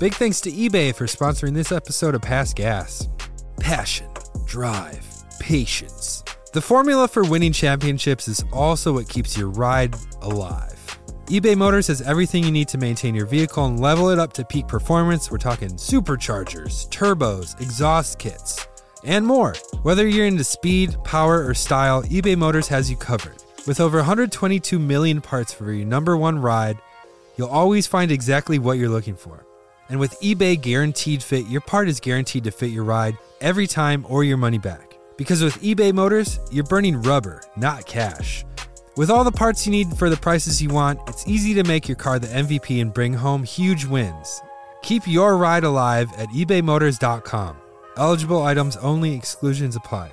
Big thanks to eBay for sponsoring this episode of Past Gas. Passion, drive, patience. The formula for winning championships is also what keeps your ride alive. eBay Motors has everything you need to maintain your vehicle and level it up to peak performance. We're talking superchargers, turbos, exhaust kits, and more. Whether you're into speed, power, or style, eBay Motors has you covered. With over 122 million parts for your number one ride, you'll always find exactly what you're looking for. And with eBay Guaranteed Fit, your part is guaranteed to fit your ride every time or your money back. Because with eBay Motors, you're burning rubber, not cash. With all the parts you need for the prices you want, it's easy to make your car the MVP and bring home huge wins. Keep your ride alive at ebaymotors.com. Eligible items only, exclusions apply.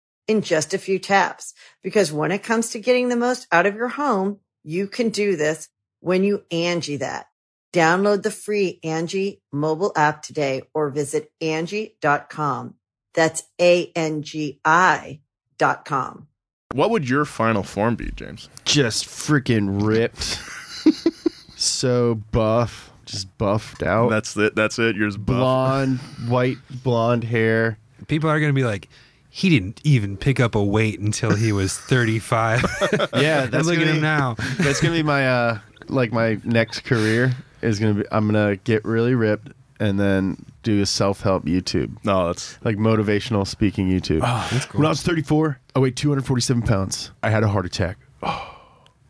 in just a few taps. Because when it comes to getting the most out of your home, you can do this when you Angie that. Download the free Angie mobile app today or visit Angie.com. That's A-N-G-I dot com. What would your final form be, James? Just freaking ripped. so buff, just buffed out. That's it. That's it. Yours buff. blonde, white blonde hair. People are going to be like, he didn't even pick up a weight until he was 35. Yeah, and that's look at gonna him be- now. That's gonna be my uh like my next career is gonna be I'm gonna get really ripped and then do a self help YouTube. No, that's Like motivational speaking YouTube. Oh, that's cool. When I was 34, I weighed 247 pounds. I had a heart attack.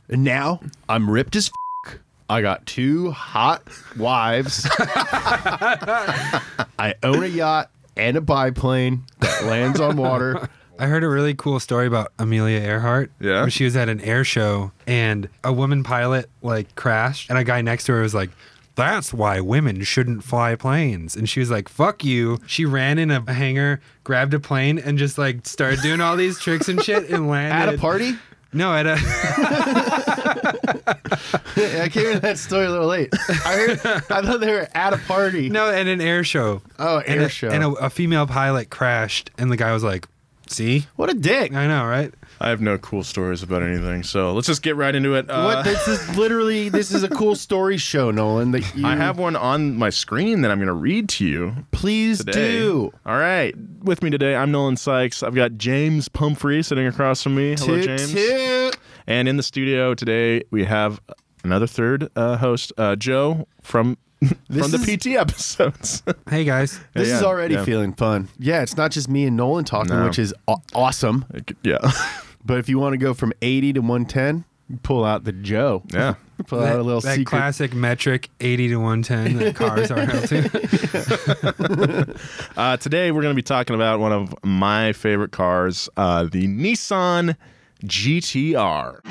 And now I'm ripped as f- I got two hot wives. I own a yacht and a biplane that lands on water. I heard a really cool story about Amelia Earhart. Yeah? Where she was at an air show and a woman pilot like crashed and a guy next to her was like, that's why women shouldn't fly planes. And she was like, fuck you. She ran in a hangar, grabbed a plane, and just like started doing all these tricks and shit and landed. At a party? No, at a. I came in that story a little late. I heard. I thought they were at a party. no, at an air show. Oh, and air a, show. And a, a female pilot crashed, and the guy was like, see? What a dick. I know, right? I have no cool stories about anything. So let's just get right into it. Uh, what? This is literally. This is a cool story show, Nolan. That you, I have one on my screen that I'm going to read to you Please today. do. All right. With me today, I'm Nolan Sykes. I've got James Pumphrey sitting across from me. Hello, Toot, James. toot. And in the studio today, we have another third uh, host, uh, Joe from This from the is- PT episodes. Hey, guys. This Yeah, is already yeah. feeling fun. Yeah, it's not just me and Nolan talking, No. which is aw- awesome. yeah, But if you want to go from 80 to 110, pull out the Joe. yeah. Pull out a little that secret. classic metric 80 to 110 that cars are held to. Uh, today we're going to be talking about one of my favorite cars, uh, the Nissan GTR.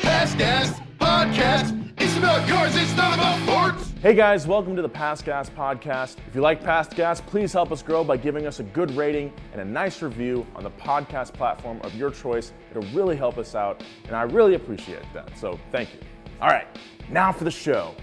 Past Gas Podcast. It's about cars, it's not about sports. Hey guys, welcome to the Past Gas Podcast. If you like Past Gas, please help us grow by giving us a good rating and a nice review on the podcast platform of your choice. It'll really help us out, and I really appreciate that. So thank you. All right, now for the show.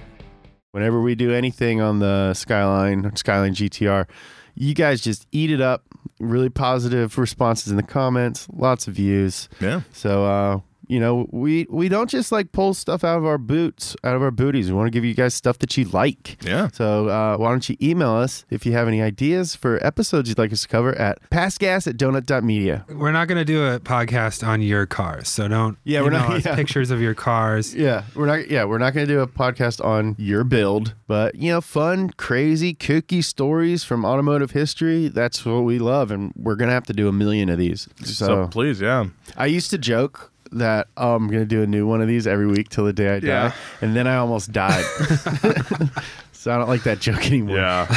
Whenever we do anything on the Skyline, Skyline GTR, you guys just eat it up. Really positive responses in the comments, lots of views. Yeah. So, uh, you know, we we don't just like pull stuff out of our boots, out of our booties. We want to give you guys stuff that you like. Yeah. So uh, why don't you email us if you have any ideas for episodes you'd like us to cover at passgas at donut.media. We're not going to do a podcast on your cars, so don't. Yeah, we're not- email us yeah. pictures of your cars. Yeah, we're not. Yeah, we're not going to do a podcast on your build, but you know, fun, crazy, kooky stories from automotive history. That's what we love, and we're gonna have to do a million of these. So, So, please, yeah. I used to joke that oh, I'm gonna do a new one of these every week till the day I die, Yeah. and then I almost died. so I don't like that joke anymore. Yeah.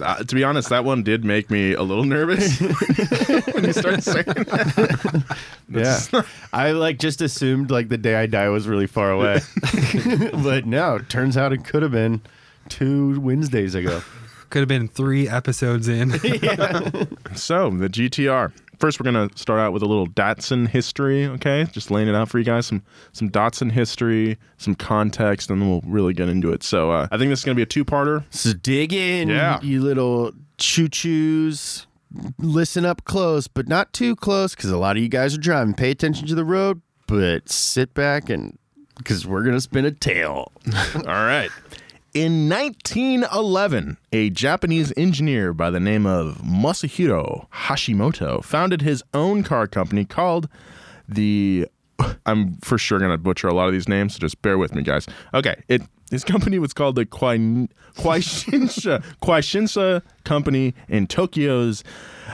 uh, to be honest, that one did make me a little nervous when you started saying that. Yeah, I like just assumed like the day I die was really far away, but no, turns out it could have been two Wednesdays ago. Could have been three episodes in. So, the GTR. First, we're going to start out with a little Datsun history, okay? Just laying it out for you guys. Some some Datsun history, some context, and then we'll really get into it. So, uh, I think this is going to be a two-parter. So dig in, Yeah. you little choo choos. Listen up close, but not too close because a lot of you guys are driving. Pay attention to the road, but sit back and because we're gonna spin a tail. All right. In 1911, a Japanese engineer by the name of Masujiro Hashimoto founded his own car company called the. I'm for sure going to butcher a lot of these names, so just bear with me, guys. Okay. It his company was called the Kwai, Kwaishinsha Kwaishinsha Company in Tokyo's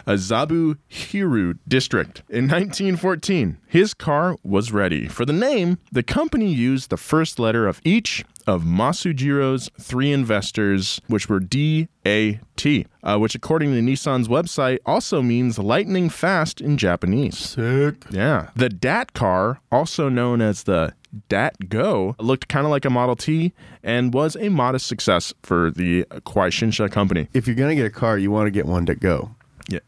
Azabu Hiru district. In 1914, his car was ready. For the name, the company used the first letter of each of Masujiro's three investors, which were D A T, uh, which, according to Nissan's website, also means lightning fast in Japanese. Sick. Yeah. The DAT car, also known as the DAT Go, looked kind of like a Model T and was a modest success for the Kwaishinsha company. If you're gonna get a car, you want to get one to go. Yeah.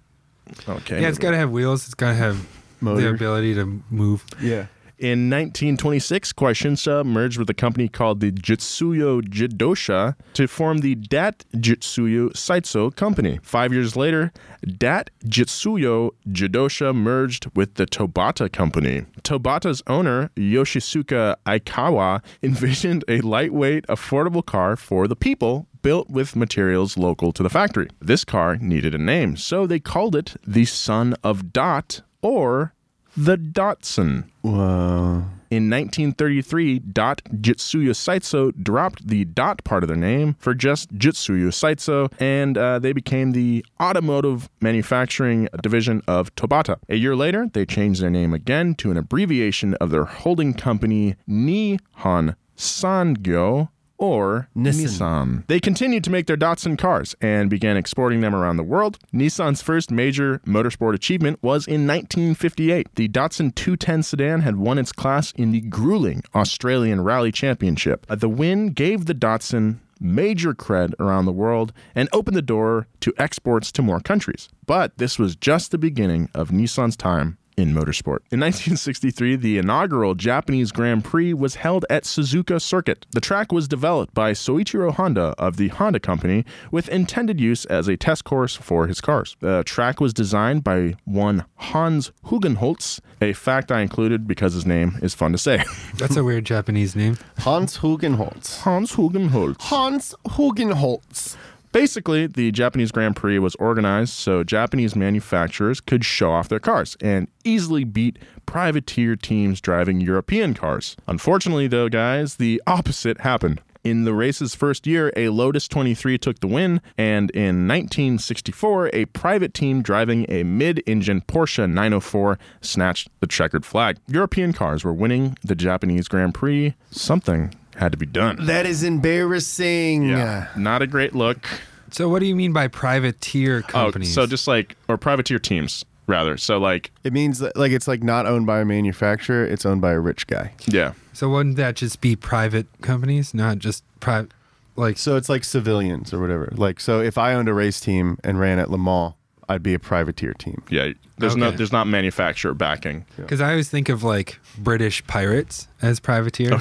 Okay. yeah, it's got to have wheels. It's got to have the ability to move. Yeah. In 1926, Kwaishinsha merged with a company called the Jitsuyo Jidosha to form the Dat Jitsuyo Saitso Company. Five years later, Dat Jitsuyo Jidosha merged with the Tobata Company. Tobata's owner, Yoshisuke Aikawa, envisioned a lightweight, affordable car for the people built with materials local to the factory. This car needed a name, so they called it the Son of Dot or the Datsun. Whoa. In 1933, Dot Jitsuya Saitso dropped the Dot part of their name for just Jitsuya Saitso, and uh, they became the automotive manufacturing division of Tobata. A year later, they changed their name again to an abbreviation of their holding company, Nihon Sangyo. Or Nissan. They continued to make their Datsun cars and began exporting them around the world. Nissan's first major motorsport achievement was in 1958. The Datsun 210 sedan had won its class in the grueling Australian Rally Championship. Uh, The win gave the Datsun major cred around the world and opened the door to exports to more countries. But this was just the beginning of Nissan's time in motorsport. In 1963, the inaugural Japanese Grand Prix was held at Suzuka Circuit. The track was developed by Soichiro Honda of the Honda Company with intended use as a test course for his cars. The track was designed by one Hans Hugenholtz, a fact I included because his name is fun to say. That's a weird Japanese name. Hans Hugenholtz. Hans Hugenholtz. Hans Hugenholtz. Basically, the Japanese Grand Prix was organized so Japanese manufacturers could show off their cars and easily beat privateer teams driving European cars. Unfortunately, though, guys, the opposite happened. In the race's first year, a Lotus 23 took the win, and in 1964, a private team driving a mid engine Porsche 904 snatched the checkered flag. European cars were winning the Japanese Grand Prix. Something had to be done. That is embarrassing. Yeah. Not a great look. So, what do you mean by privateer oh, companies? Oh, so just like or privateer teams rather. So like It means that, like it's like not owned by a manufacturer; it's owned by a rich guy. yeah. so wouldn't that just be private companies, not just private? Like, So it's like civilians or whatever. Like so, if I owned a race team and ran at Le Mans, I'd be a privateer team. Yeah. There's no Okay. there's not manufacturer backing. because I always think of like British pirates as privateer.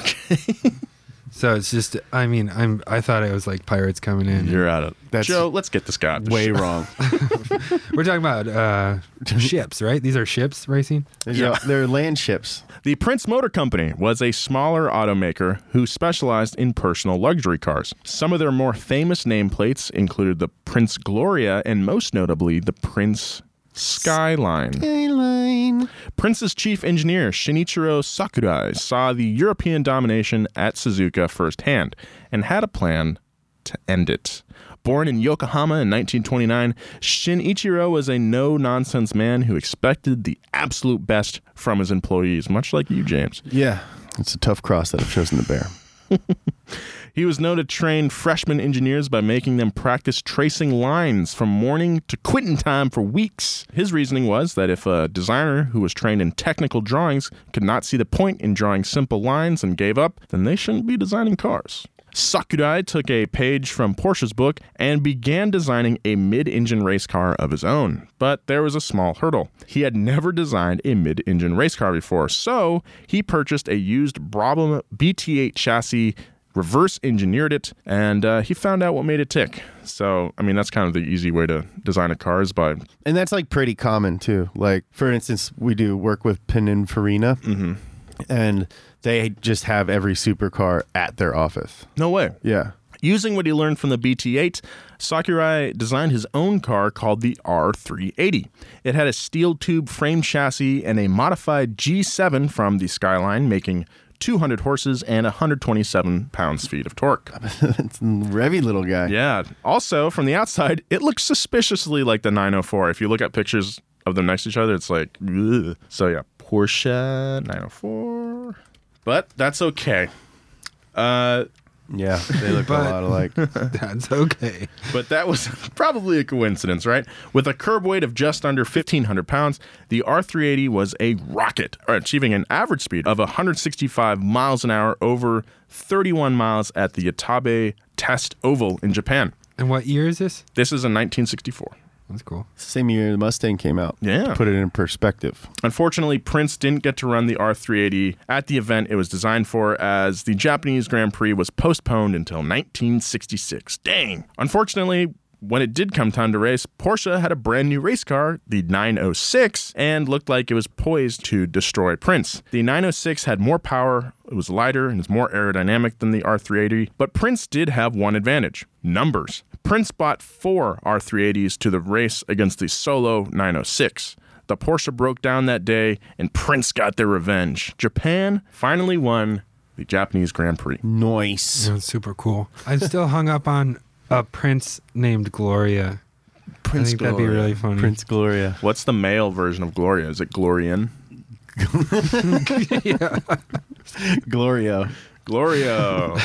Okay. So it's just, I mean, I'm, I thought it was like pirates coming in. You're out of That's Joe. Let's get this guy. Way show. wrong. We're talking about uh, ships, right? These are ships racing. yeah. They're land ships. The Prince Motor Company was a smaller automaker who specialized in personal luxury cars. Some of their more famous nameplates included the Prince Gloria and most notably the Prince Skyline. Skyline. Prince's chief engineer, Shinichiro Sakurai, saw the European domination at Suzuka firsthand and had a plan to end it. Born in Yokohama in 1929, Shinichiro was a no nonsense man who expected the absolute best from his employees, much like you, James. Yeah. It's a tough cross that I've chosen to bear. He was known to train freshman engineers by making them practice tracing lines from morning to quitting time for weeks. His reasoning was that if a designer who was trained in technical drawings could not see the point in drawing simple lines and gave up, then they shouldn't be designing cars. Sakurai took a page from Porsche's book and began designing a mid engine race car of his own. But there was a small hurdle. He had never designed a mid engine race car before, so he purchased a used Brabham BT8 chassis reverse engineered it, and uh, he found out what made it tick. So, I mean, that's kind of the easy way to design a car is by And that's like pretty common too. Like for instance, we do work with Pininfarina, Mm-hmm. and they just have every supercar at their office. no way. Yeah. Using what he learned from the BT8, Sakurai designed his own car called the R380. It had a steel tube frame chassis and a modified G7 from the Skyline, making 200 horses and 127 pounds-feet of torque. it's a revy little guy. Yeah. Also, from the outside, it looks suspiciously like the 904. If you look at pictures of them next to each other, it's like, ugh. so yeah, Porsche 904. But that's okay. Uh, Yeah, they look But- a lot alike. That's okay. but that was probably a coincidence, right? With a curb weight of just under 1,500 pounds, the R380 was a rocket, achieving an average speed of 165 miles an hour over 31 miles at the Yatabe Test Oval in Japan. And what year is this? This is in 1964. That's cool. Same year the Mustang came out. Yeah. Put it in perspective. Unfortunately, Prince didn't get to run the R380 at the event it was designed for, as the Japanese Grand Prix was postponed until 1966. Dang. Unfortunately, when it did come time to race, Porsche had a brand new race car, the 906, and looked like it was poised to destroy Prince. The 906 had more power, it was lighter, and is more aerodynamic than the R380, but Prince did have one advantage numbers. Prince bought four R380s to the race against the solo 906. The Porsche broke down that day, and Prince got their revenge. Japan finally won the Japanese Grand Prix. Nice. That's super cool. I'm still hung up on a prince named Gloria. I think that'd be really funny. Prince Gloria. What's the male version of Gloria? Is it Glorian? Gloria. Gloria.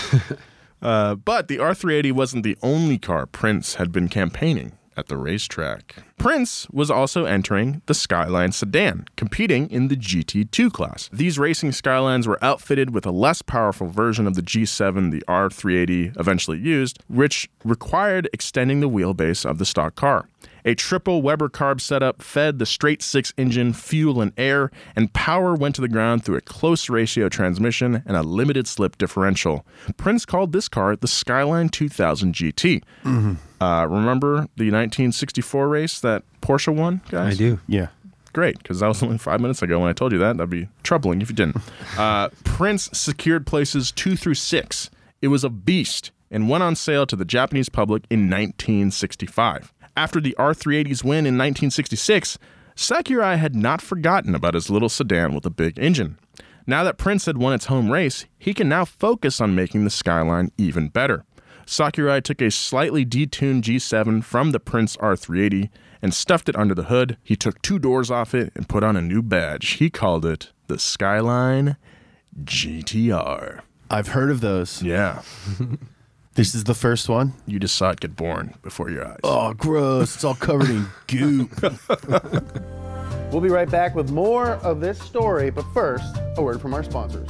Uh, but the R380 wasn't the only car Prince had been campaigning at the racetrack. Prince was also entering the Skyline sedan, competing in the GT2 class. These racing Skylines were outfitted with a less powerful version of the G7 the R380 eventually used, which required extending the wheelbase of the stock car. A triple Weber carb setup fed the straight six engine fuel and air, and power went to the ground through a close ratio transmission and a limited slip differential. Prince called this car the Skyline 2000 GT. Uh, remember the 1964 race that Porsche won, guys? I do. Yeah. Great, because that was only five minutes ago when I told you that. That'd be troubling if you didn't. Uh, Prince secured places two through six. It was a beast and went on sale to the Japanese public in 1965. After the R380's win in 1966, Sakurai had not forgotten about his little sedan with a big engine. Now that Prince had won its home race, he can now focus on making the Skyline even better. Sakurai took a slightly detuned G7 from the Prince R380 and stuffed it under the hood. He took two doors off it and put on a new badge. He called it the Skyline GTR. I've heard of those. Yeah, This is the first one. you just saw it get born before your eyes. Oh, gross. It's all covered in goop. We'll be right back with more of this story, but first, a word from our sponsors.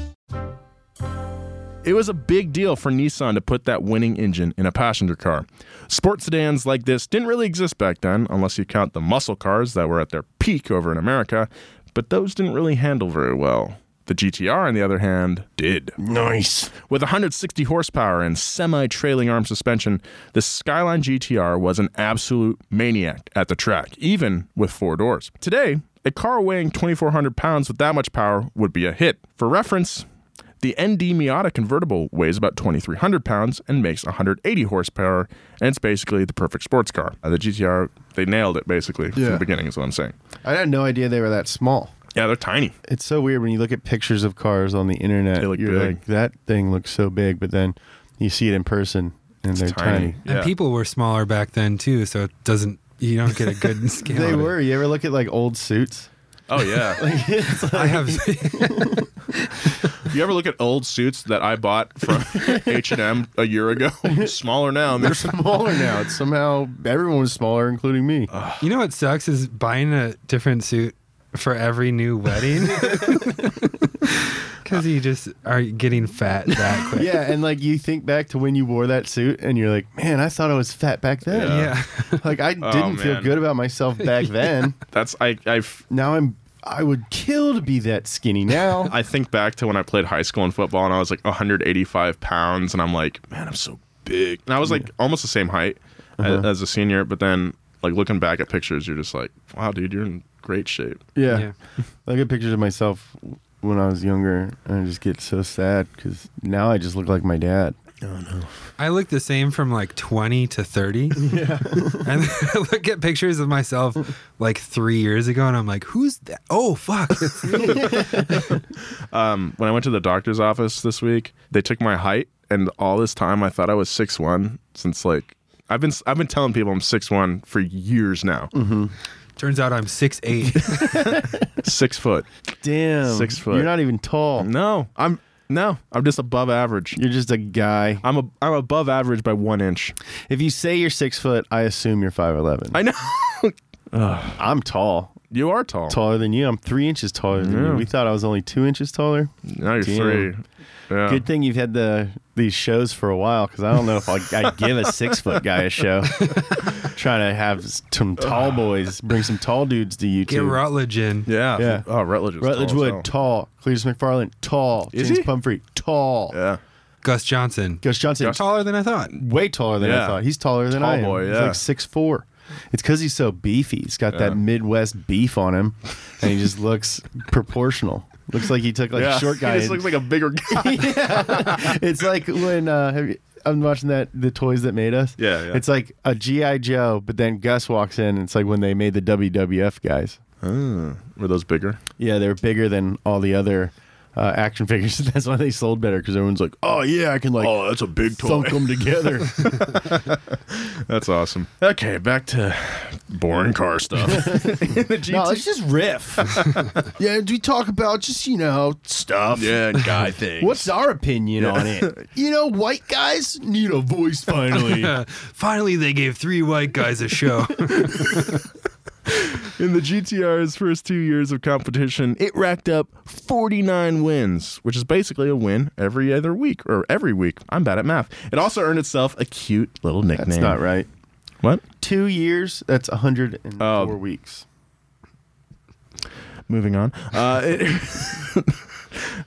It was a big deal for Nissan to put that winning engine in a passenger car. Sports sedans like this didn't really exist back then, unless you count the muscle cars that were at their peak over in America, but those didn't really handle very well. The GTR, on the other hand, did. Nice. With 160 horsepower and semi trailing arm suspension, the Skyline GTR was an absolute maniac at the track, even with four doors. Today, a car weighing 2,400 pounds with that much power would be a hit. For reference, the ND Miata convertible weighs about 2,300 pounds and makes 180 horsepower, and it's basically the perfect sports car. Uh, the GTR, they nailed it basically from the beginning, is what I'm saying. I had no idea they were that small. Yeah, they're tiny. It's so weird when you look at pictures of cars on the internet. They look you're big. like, that thing looks so big, but then you see it in person and they're tiny. Yeah. And people were smaller back then too, so it doesn't. You don't get a good scale. They of it. were. You ever look at like old suits? Oh, yeah. I have. you ever look at old suits that I bought from H&M a year ago? Smaller now. and They're They're smaller now. It's somehow everyone was smaller, including me. you know what sucks is buying a different suit for every new wedding. Because you just are getting fat that quick. yeah, and like you think back to when you wore that suit, and you're like, man, I thought I was fat back then. Yeah. Like I oh, didn't feel man. good about myself back then. That's I I've now I'm. I would kill to be that skinny now. I think back to when I played high school in football and I was like 185 pounds and I'm like, man, I'm so big. And I was like almost the same height Uh-huh. as a senior, but then like looking back at pictures, you're just like, wow, dude, you're in great shape. Yeah. Yeah. I get pictures of myself when I was younger, and I just get so sad because now I just look like my dad. I look the same from like 20 to 30. Yeah. and I look at pictures of myself like three years ago and I'm like, who's that? Oh, fuck. Um, when I went to the doctor's office this week, they took my height, and all this time I thought I was six one. Since like I've been I've been telling people I'm six one for years now. Turns out I'm 6'8. Six foot. Damn. Six foot. You're not even tall. No, I'm no, I'm just above average. You're just a guy. I'm a I'm above average by one inch. If you say you're six foot, I assume you're five eleven. I know. I'm tall, You are tall. taller than you. I'm three inches taller than you. We thought I was only two inches taller. Now you're Damn. three. Yeah. Good thing you've had the these shows for a while because I don't know if I'll, I'd give a six foot guy a show. Trying to have some tall boys, bring some tall dudes to YouTube. Get Rutledge in. Yeah. Yeah. Oh, Rutledge is Rutledge tall as Wood, hell. tall. Cleetus McFarland, tall. Is James he? Pumphrey, tall. Yeah. Gus Johnson. Gus Johnson, Taller than I thought. way taller than I Yeah. thought. He's taller than Tall I am. boy, He's yeah. like six four. It's because he's so beefy. He's got Yeah. that Midwest beef on him, and he just looks proportional. Looks like he took like yeah. a short guy. He just and- looks like a bigger guy. it's like when uh, have you, I'm watching that the toys that made us. Yeah, yeah. It's like a GI Joe, but then Gus walks in. And it's like when they made the WWF guys. Ah, were those bigger? Yeah, they're bigger than all the other uh, action figures. That's why they sold better because everyone's like, "Oh yeah, I can like Oh, that's a big toy. thunk them together." That's awesome. Okay, back to boring car stuff. no, let's just riff. yeah, do we talk about just you know stuff. yeah, guy things. What's our opinion on it? You know, white guys need a voice finally. Finally, they gave three white guys a show. In the GTR's first two years of competition, it racked up 49 wins, which is basically a win every other week or every week. I'm bad at math. It also earned itself a cute little nickname. That's not right. What? Two years. That's 104 Oh. weeks. Moving on. Uh, it,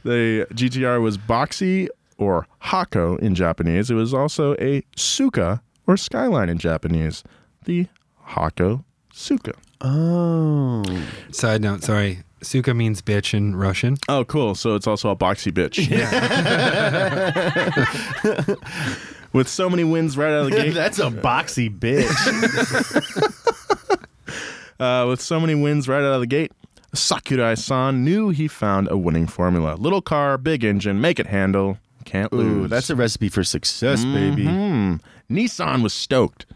the GTR was boxy or hako in Japanese. It was also a suka or skyline in Japanese, the Hako Suka. Oh. Side note, sorry. Suka means bitch in Russian. Oh, cool. So it's also a boxy bitch. With so many wins right out of the gate. That's a boxy bitch. Uh, with so many wins right out of the gate, Sakurai san knew he found a winning formula. Little car, big engine, make it handle, can't Ooh, lose. that's a recipe for success, baby. Hmm. Nissan was stoked.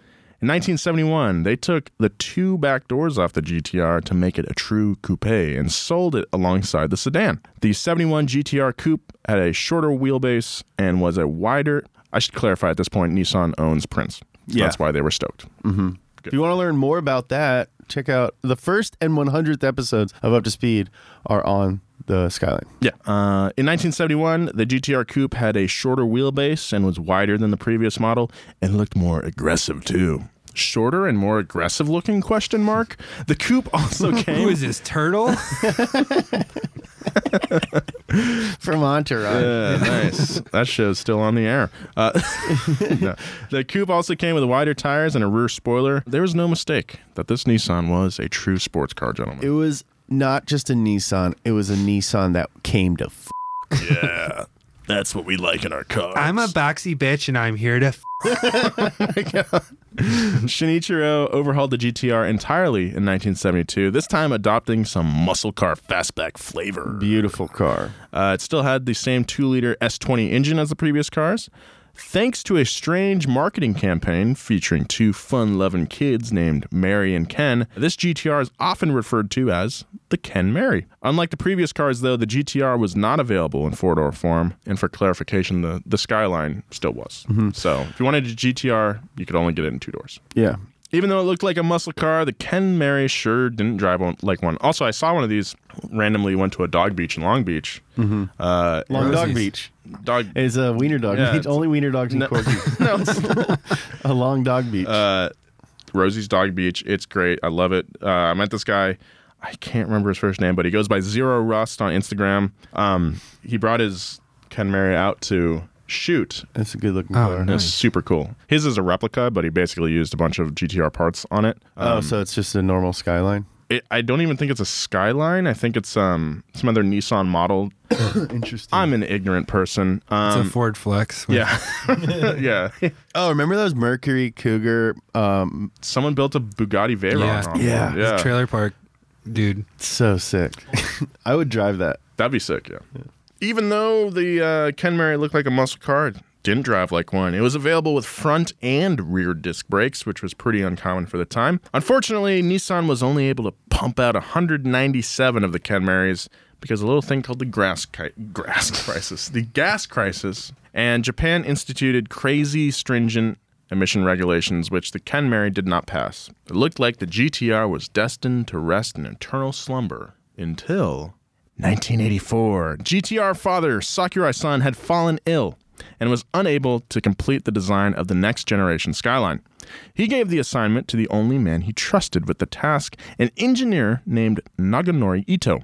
In 1971, they took the two back doors off the GTR to make it a true coupe and sold it alongside the sedan. The 71 GTR coupe had a shorter wheelbase and was a wider. I should clarify at this point, Nissan owns Prince. So Yeah. That's why they were stoked. Mm-hmm. If you want to learn more about that, check out the first and 100th episodes of Up to Speed are on the Skyline. Yeah. Uh, in 1971, the GTR Coupe had a shorter wheelbase and was wider than the previous model and looked more aggressive too. Shorter and more aggressive looking question mark. The coupe also came is this turtle? From Entourage. Yeah, nice. that show's still on the air. Uh, no. The coupe also came with wider tires and a rear spoiler. There was no mistake that this Nissan was a true sports car, gentlemen. It was not just a Nissan, it was a Nissan that came to f- yeah, that's what we like in our cars. I'm a boxy bitch and I'm here to. F- Shinichiro overhauled the GTR entirely in 1972, this time adopting some muscle car fastback flavor. beautiful car. Uh, it still had the same 2 liter S20 engine as the previous cars. Thanks to a strange marketing campaign featuring two fun loving kids named Mary and Ken, this GTR is often referred to as the Ken Mary. Unlike the previous cars, though, the GTR was not available in four door form, and for clarification, the, the Skyline still was. Mm-hmm. So if you wanted a GTR, you could only get it in two doors. Yeah. Even though it looked like a muscle car, the Ken Mary sure didn't drive one, like one. Also, I saw one of these randomly went to a dog beach in Long Beach. Uh, Long Dog Beach. dog It's a wiener dog Yeah, beach. it's- Only wiener dogs in No. Corky. no, it's- a long dog beach. uh, Rosie's Dog Beach. It's great. I love it. Uh, I met this guy. I can't remember his first name, but he goes by Zero Rust on Instagram. Um, he brought his Ken Mary out to shoot. That's a good looking Oh, car. And It's super cool. His is a replica, but he basically used a bunch of GTR parts on it. oh, Um, so it's just a normal Skyline. it, I don't even think it's a Skyline. I think it's um some other Nissan model. Interesting. I'm an ignorant person. It's Um, a Ford Flex. with- yeah, yeah. oh, remember those Mercury Cougar? Um, Someone built a Bugatti Veyron. Yeah. on Yeah. one. yeah. Trailer park, dude. so sick. I would drive that. That'd be sick, yeah. Even though the uh, Ken Mary looked like a muscle car, it didn't drive like one. It was available with front and rear disc brakes, which was pretty uncommon for the time. Unfortunately, Nissan was only able to pump out 197 of the Ken Marys because of a little thing called the grass, ki- grass crisis, the gas crisis, and Japan instituted crazy stringent emission regulations, which the Ken Mary did not pass. It looked like the GTR was destined to rest in eternal slumber until 1984. GTR father Sakurai san had fallen ill and was unable to complete the design of the next generation Skyline. He gave the assignment to the only man he trusted with the task, an engineer named Naganori Ito.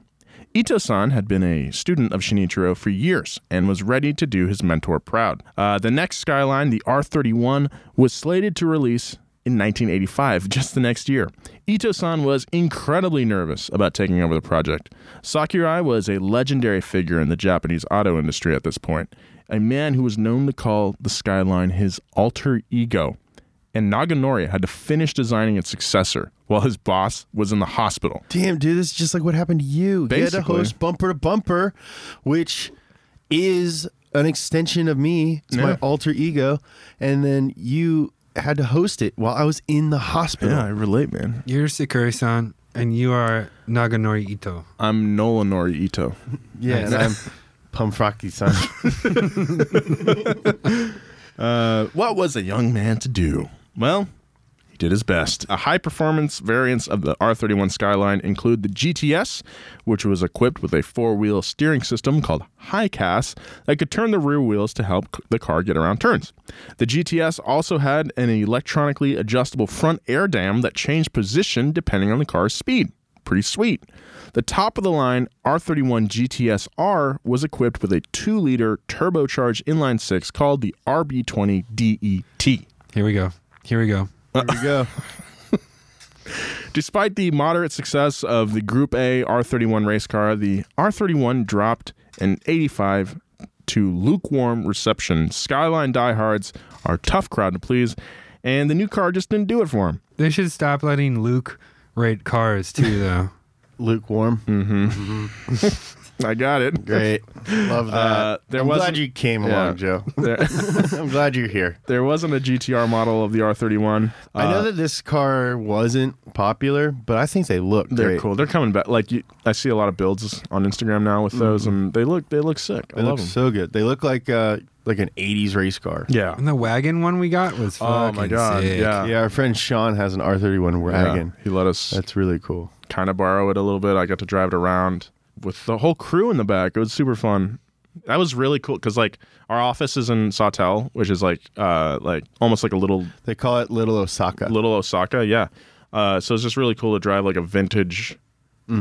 Ito san had been a student of Shinichiro for years and was ready to do his mentor proud. Uh, the next Skyline, the R31, was slated to release in 1985, just the next year. Ito san was incredibly nervous about taking over the project. Sakurai was a legendary figure in the Japanese auto industry at this point, a man who was known to call the Skyline his alter ego. And Naganori had to finish designing its successor while his boss was in the hospital. Damn, dude, this is just like what happened to you. You had to host Bumper to Bumper, which is an extension of me. It's my alter ego. And then you had to host it while I was in the hospital. Yeah, I relate, man. You're Sakura-san, and you are Naganori Ito. I'm Nolanori Ito. Yeah, and I'm Pumfrocky son. Uh, what was a young man to do? Well, he did his best. A high performance variants of the R31 Skyline include the GTS, which was equipped with a four wheel steering system called HiCas that could turn the rear wheels to help the car get around turns. The GTS also had an electronically adjustable front air dam that changed position depending on the car's speed. Pretty sweet. The top of the line R31 GTS R was equipped with a 2 liter turbocharged inline six called the RB20 DET. Here we go. Here we go. There we go. Despite the moderate success of the Group A R31 race car, the R31 dropped an 85 to lukewarm reception. Skyline diehards are a tough crowd to please, and the new car just didn't do it for them. They should stop letting Luke rate cars too, though. Lukewarm. Mm-hmm. Mm-hmm. I got it. Great. Love that. Uh, there I'm glad wasn't- you came Yeah. along, Joe. There, I'm glad you're here. there wasn't a GTR model of the R31. I know Uh, that this car wasn't popular, but I think they look They're great. cool. They're coming back. Like you, I see a lot of builds on Instagram now with those, and they look they look sick. I They love look them. so good. They look like uh, like an '80s race car. yeah. And the wagon one we got was Oh fucking my god. sick. Yeah. Yeah, our friend Sean has an R31 wagon. Yeah. He let us That's really cool. kind of borrow it a little bit. I got to drive it around with the whole crew in the back. It was super fun. That was really cool because like our office is in Sawtelle, which is like uh like almost like a little They call it Little Osaka. little Osaka. Yeah. Uh, so it's just really cool to drive like a vintage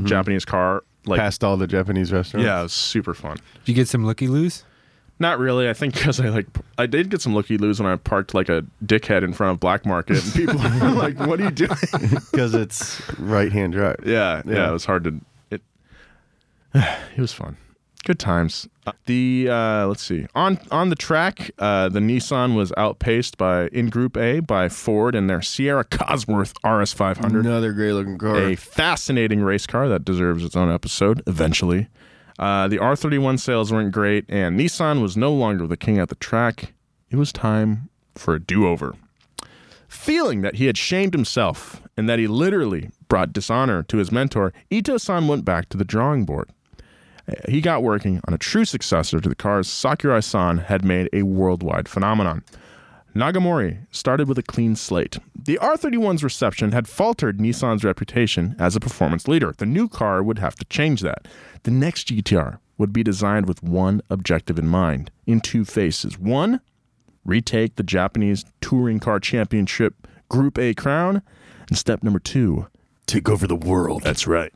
Japanese car. Like past all the Japanese restaurants. yeah, it was super fun. Did you get some looky loos? Not really. I think because I like I did get some looky loos when I parked like a dickhead in front of Black Market, and people were like, "What are you doing?" because it's right-hand drive. yeah, yeah, Yeah. It was hard to. It. Was fun. Good times. The uh, let's see on on the track, uh, the Nissan was outpaced by in Group A by Ford and their Sierra Cosworth RS 500. Another great-looking car. a fascinating race car that deserves its own episode eventually. Uh, the R31 sales weren't great, and Nissan was no longer the king at the track. It was time for a do over. Feeling that he had shamed himself and that he literally brought dishonor to his mentor, Ito san went back to the drawing board. He got working on a true successor to the cars Sakurai san had made a worldwide phenomenon. Naganori started with a clean slate. The R31's reception had faltered Nissan's reputation as a performance leader. The new car would have to change that. The next GTR would be designed with one objective in mind, in two phases. One, retake the Japanese Touring Car Championship Group A crown. And step number two, Take over the world. that's right.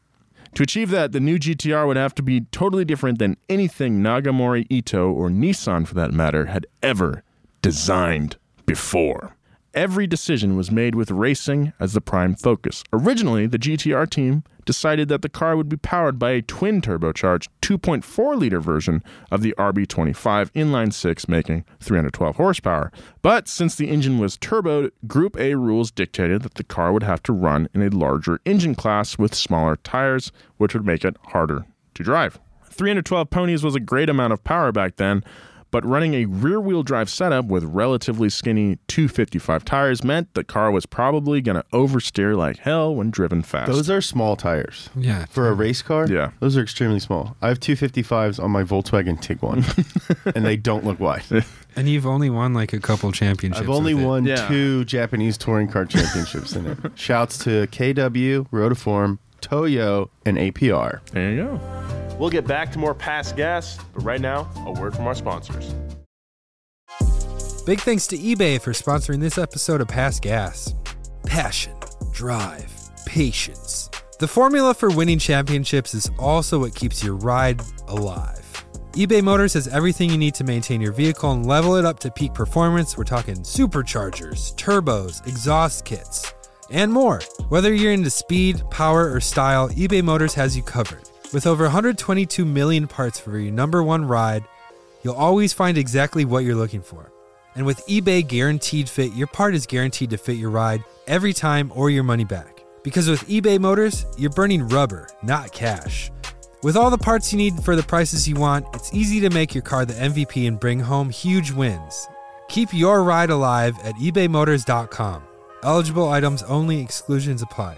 To achieve that, the new GTR would have to be totally different than anything Naganori Ito, or Nissan for that matter, had ever designed before. Every decision was made with racing as the prime focus. Originally, the GTR team decided that the car would be powered by a twin turbocharged 2.4 liter version of the RB25 inline 6, making 312 horsepower. But since the engine was turboed, Group A rules dictated that the car would have to run in a larger engine class with smaller tires, which would make it harder to drive. 312 ponies was a great amount of power back then, but running a rear wheel drive setup with relatively skinny 255 tires meant the car was probably going to oversteer like hell when driven fast. Those are small tires. Yeah. For a race car? Yeah. Those are extremely small. I have 255s on my Volkswagen Tiguan, and they don't look wide. And you've only won like a couple championships. I've only won Yeah. two Japanese touring car championships in it. Shouts to KW, Rotiform, Toyo, and APR. there you go. We'll get back to more past gas, but right now, a word from our sponsors. Big thanks to eBay for sponsoring this episode of Past Gas. Passion, drive, patience. The formula for winning championships is also what keeps your ride alive. eBay Motors has everything you need to maintain your vehicle and level it up to peak performance. We're talking superchargers, turbos, exhaust kits, and more. Whether you're into speed, power, or style, eBay Motors has you covered. With over 122 million parts for your number one ride, you'll always find exactly what you're looking for. And with eBay Guaranteed Fit, your part is guaranteed to fit your ride every time or your money back. Because with eBay Motors, you're burning rubber, not cash. With all the parts you need for the prices you want, it's easy to make your car the MVP and bring home huge wins. Keep your ride alive at ebaymotors.com. Eligible items only, exclusions apply.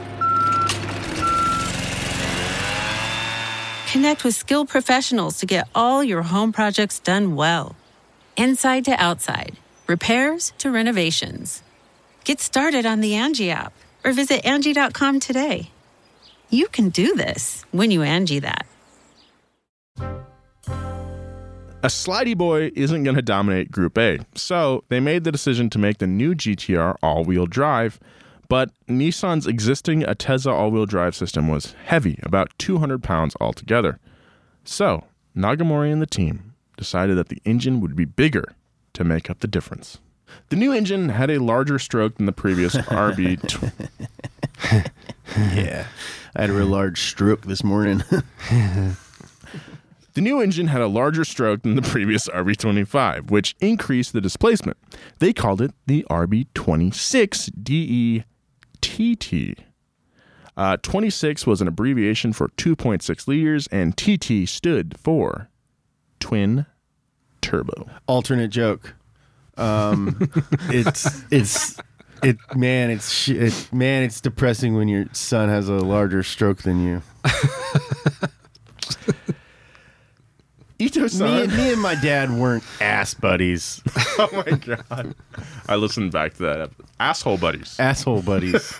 Connect with skilled professionals to get all your home projects done well. Inside to outside, repairs to renovations. Get started on the Angie app or visit Angie.com today. You can do this when you Angie that. A slidey boy isn't going to dominate Group A, so they made the decision to make the new GTR all wheel drive. But Nissan's existing ATTESA all wheel drive system was heavy, about 200 pounds altogether. So Naganori and the team decided that the engine would be bigger to make up the difference. The new engine had a larger stroke than the previous RB. Tw- yeah, I had a real large stroke this morning. The new engine had a larger stroke than the previous RB25, which increased the displacement. They called it the RB26 DETT. Uh, 26 was an abbreviation for 2.6 liters, and TT stood for twin turbo. Alternate joke. Um, it's it's it man it's sh- it, man it's depressing when your son has a larger stroke than you. Ito-san. Me, me and my dad weren't ass buddies. oh my god! I listened back to that. Episode. Asshole buddies. Asshole buddies.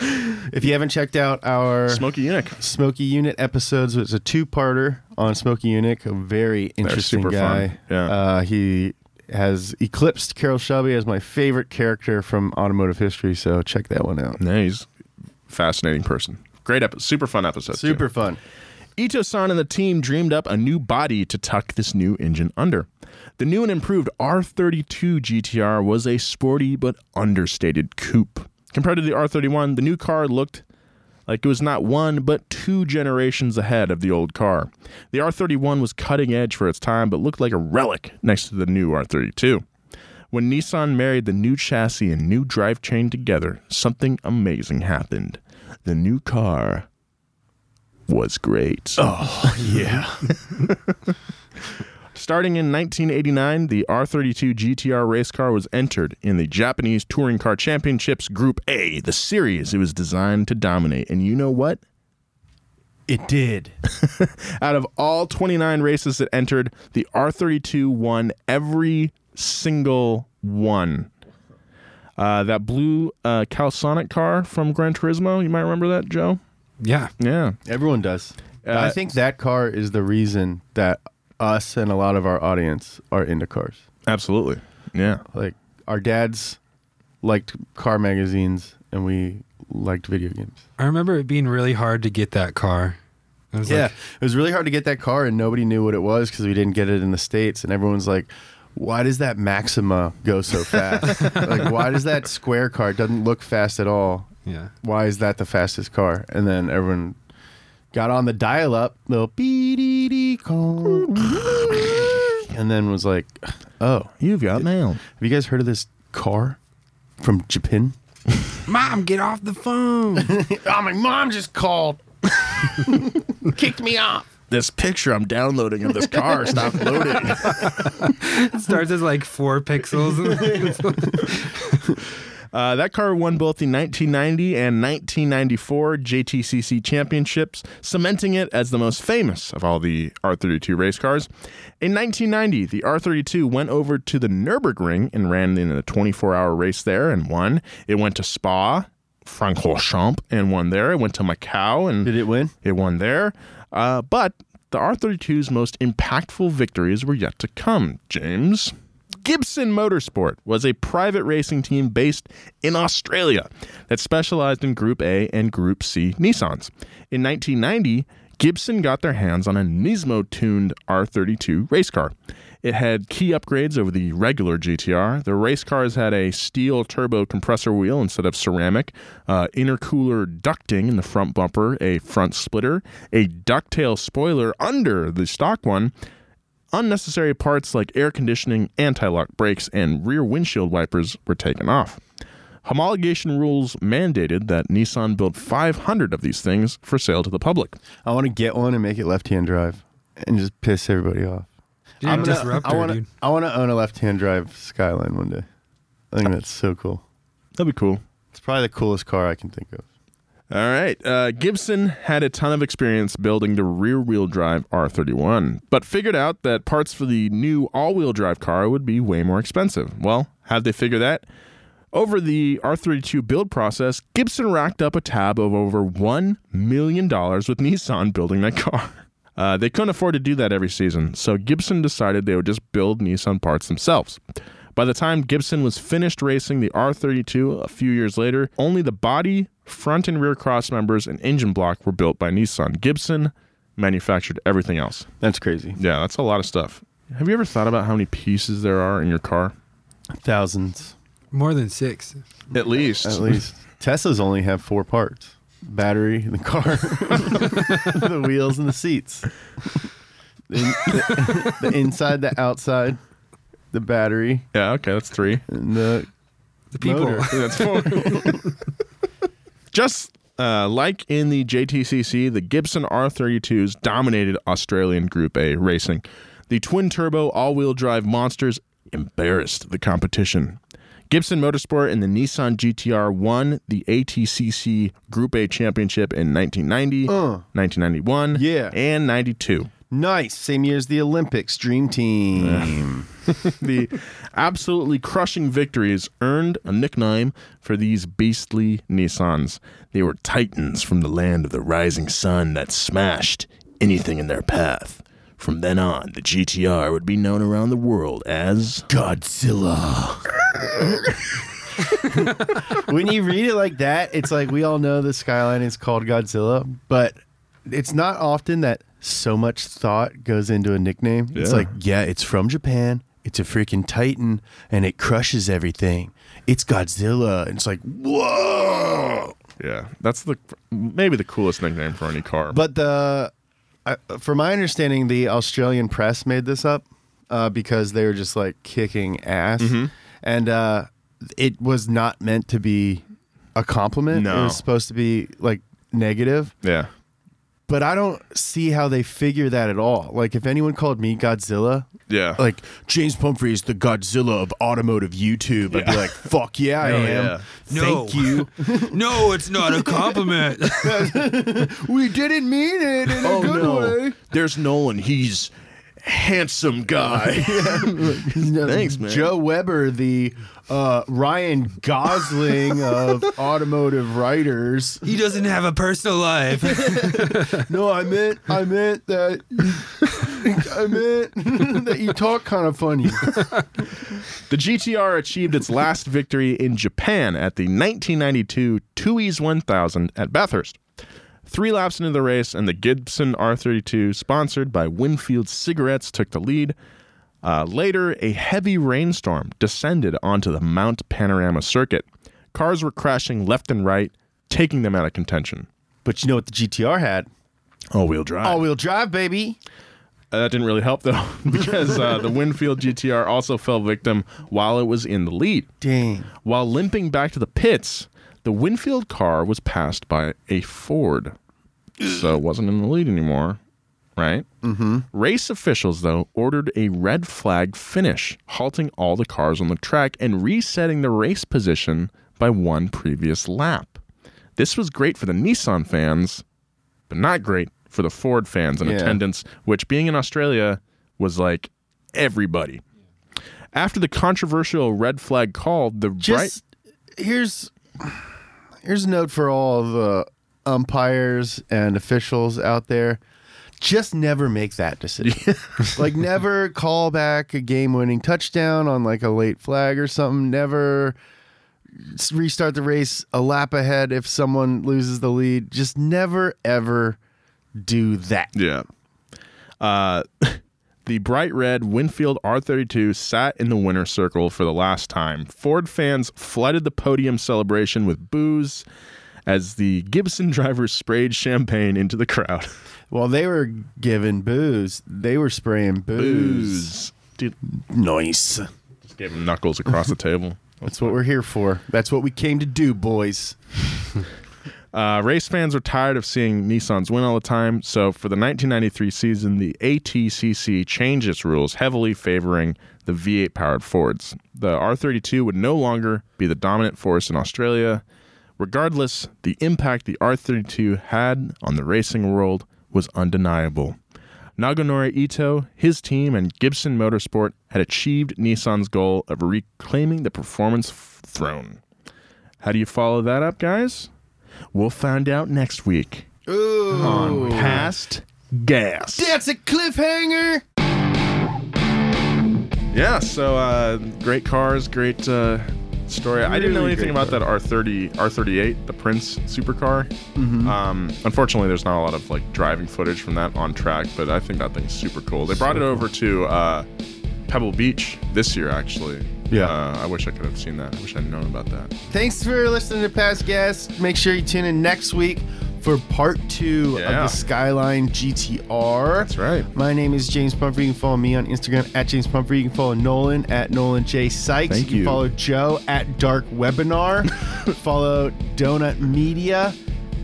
if you haven't checked out our Smokey Yunick, Smokey Yunick episodes, it's a two-parter on Smokey Yunick. A very interesting super guy. fun. Yeah. Uh, he has eclipsed Carroll Shelby as my favorite character from automotive history. So check that one out. yeah, he's a fascinating person. Great episode, super fun episode. too. Super fun. Ito-san and the team dreamed up a new body to tuck this new engine under. The new and improved R32 GTR was a sporty but understated coupe. Compared to the R31, the new car looked like it was not one but two generations ahead of the old car. The R31 was cutting edge for its time but looked like a relic next to the new R32. When Nissan married the new chassis and new drivetrain together, something amazing happened. The new car was great. Oh yeah. Starting in 1989, the R32 GTR race car was entered in the Japanese Touring Car Championships Group A, the series it was designed to dominate. And you know what? it did. Out of all 29 races that entered, the R32 won every single one. Uh, that blue uh, Calsonic car from Gran Turismo, you might remember that, Joe? Yeah. Yeah. Everyone does. Uh, I think that car is the reason that us and a lot of our audience are into cars. Absolutely. Yeah. Like our dads liked car magazines and we liked video games. I remember it being really hard to get that car. It was Yeah, like, it was really hard to get that car, and nobody knew what it was because we didn't get it in the states. And everyone's like, "Why does that Maxima go so fast? like, why does that square car it doesn't look fast at all? Yeah. Why is that the fastest car?" And then everyone got on the dial-up, little beep and then was like, "Oh, You've got mail. have you guys heard of this car from Japan?" Mom, get off the phone. oh, my mom just called, kicked me off. This picture I'm downloading of this car stopped loading. it starts as like four pixels. Uh, that car won both the 1990 and 1994 JTCC championships, cementing it as the most famous of all the R32 race cars. In 1990, the R32 went over to the Nürburgring and ran in a 24 hour race there and won. It went to Spa, Francorchamps, and won there. It went to Macau and Did it win? it won there. Uh, but the R32's most impactful victories were yet to come, James. Gibson Motorsport was a private racing team based in Australia that specialized in Group A and Group C Nissans. In 1990, Gibson got their hands on a Nismo tuned R32 race car. It had key upgrades over the regular GTR. The race cars had a steel turbo compressor wheel instead of ceramic, uh, intercooler ducting in the front bumper, a front splitter, a ducktail spoiler under the stock one, unnecessary parts like air conditioning, anti lock brakes, and rear windshield wipers were taken off. Homologation rules mandated that Nissan build 500 of these things for sale to the public. I want to get one and make it left-hand drive, and just piss everybody off. Dude, I'm gonna- disruptor, I want to. dude. I want to own a left-hand drive Skyline one day. I think that's so cool. That'd be cool. It's probably the coolest car I can think of. All right. Uh, Gibson had a ton of experience building the rear wheel drive R31, but figured out that parts for the new all wheel drive car would be way more expensive. Well, how'd they figure that? Over the R32 build process, Gibson racked up a tab of over $1 million with Nissan building that car. Uh, they couldn't afford to do that every season, so Gibson decided they would just build Nissan parts themselves. By the time Gibson was finished racing the R32 a few years later, only the body, front and rear cross members, and engine block were built by Nissan. Gibson manufactured everything else. That's crazy. Yeah, that's a lot of stuff. Have you ever thought about how many pieces there are in your car? Thousands, More than six. At least. at least. Teslas only have four parts: battery, the car, the wheels, and the seats. The, the- the inside, the outside, the battery, Yeah, okay, that's three. and the The people. Motor. That's four. Just uh, like in the JTCC, the Gibson R32s dominated Australian Group A racing. The twin turbo all wheel drive monsters embarrassed the competition. Gibson Motorsport and the Nissan GTR won the ATCC Group A championship in 1990, 1991, Yeah. and 92. Nice same year as the Olympics Dream Team. the absolutely crushing victories earned a nickname for these beastly Nissans. They were titans from the land of the rising sun that smashed anything in their path. From then on, the GTR would be known around the world as Godzilla. when you read it like that, it's like we all know the skyline is called Godzilla, but it's not often that so much thought goes into a nickname. It's like, yeah, it's from Japan. It's a freaking titan and it crushes everything. It's Godzilla. And it's like, whoa. yeah. That's the maybe the coolest nickname for any car. But the, uh, from my understanding, the Australian press made this up uh, because they were just like kicking ass, Mm-hmm. and uh, it was not meant to be a compliment. No. it was supposed to be like negative. yeah, But I don't see how they figure that at all. Like if anyone called me Godzilla. yeah. Like James Pumphrey is the Godzilla of automotive YouTube. I'd be like, "Fuck yeah, I am." yeah. Thank No. you. no, it's not a compliment. we didn't mean it in a oh good no, way. there's Nolan. He's handsome guy. Thanks, man. Joe Weber, the uh, Ryan Gosling of automotive writers. he doesn't have a personal life. No, I meant, I meant that, I meant that you talk kind of funny. The GTR achieved its last victory in Japan at the 1992 Tooheys 1000 at Bathurst. Three laps into the race, and the Gibson R32, sponsored by Winfield Cigarettes, took the lead. Uh, later, a heavy rainstorm descended onto the Mount Panorama circuit. Cars were crashing left and right, taking them out of contention. But you know what the GTR had? All wheel drive. All wheel drive, baby. Uh, that didn't really help though, because uh, the Winfield GTR also fell victim while it was in the lead. Dang. While limping back to the pits, the Winfield car was passed by a Ford, so it wasn't in the lead anymore, right? Mm-hmm. Race officials, though, ordered a red flag finish, halting all the cars on the track and resetting the race position by one previous lap. This was great for the Nissan fans, but not great for the Ford fans in Yeah. attendance, which being in Australia was like everybody. After the controversial red flag call, the right Just here's here's a note for all the umpires and officials out there. just never make that decision. like never call back a game-winning touchdown on like a late flag or something. Never restart the race a lap ahead if someone loses the lead. Just never ever do that. Yeah. Uh, the bright red Winfield R32 sat in the winner's circle for the last time. Ford fans flooded the podium celebration with booze as the Gibson drivers sprayed champagne into the crowd. While they were giving booze, they were spraying booze. Booze. Dude, Nice. just gave him knuckles across the table. That's what we're here for. That's what we came to do, boys. Uh, race fans are tired of seeing Nissans win all the time, so for the 1993 season, the ATCC changed its rules, heavily favoring the V8 powered Fords. The R32 would no longer be the dominant force in Australia. Regardless, the impact the R32 had on the racing world was undeniable. Naganori Ito, his team, and Gibson Motorsport had achieved Nissan's goal of reclaiming the performance f- throne. How do you follow that up, guys? We'll find out next week on Past Gas. That's a cliffhanger. Yeah, so uh, great cars, great uh, story. I didn't know Really anything great about that R30, R38, the Prince supercar. Um, unfortunately, there's not a lot of like driving footage from that on track, but I think that thing's super cool. They brought it over to uh, Pebble Beach this year, actually. Yeah. uh, I wish I could have seen that. I wish I'd known about that. Thanks for listening to Past Gas. Make sure you tune in next week for part two Yeah. of the Skyline GTR. That's right. My name is James Pumphrey. You can follow me on Instagram at James Pumphrey. You can follow Nolan at Nolan J Sykes. Thank can you. follow Joe at Dark Webinar. follow Donut Media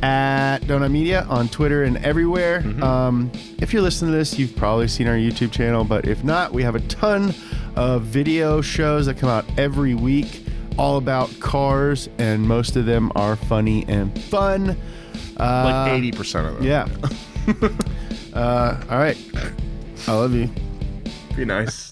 at Donut Media on Twitter and everywhere. Mm-hmm. Um, if you're listening to this, you've probably seen our YouTube channel, but if not, we have a ton of video shows that come out every week all about cars, and most of them are funny and fun. Uh, Like 80% of them. yeah. uh, all right. I love you. Be nice.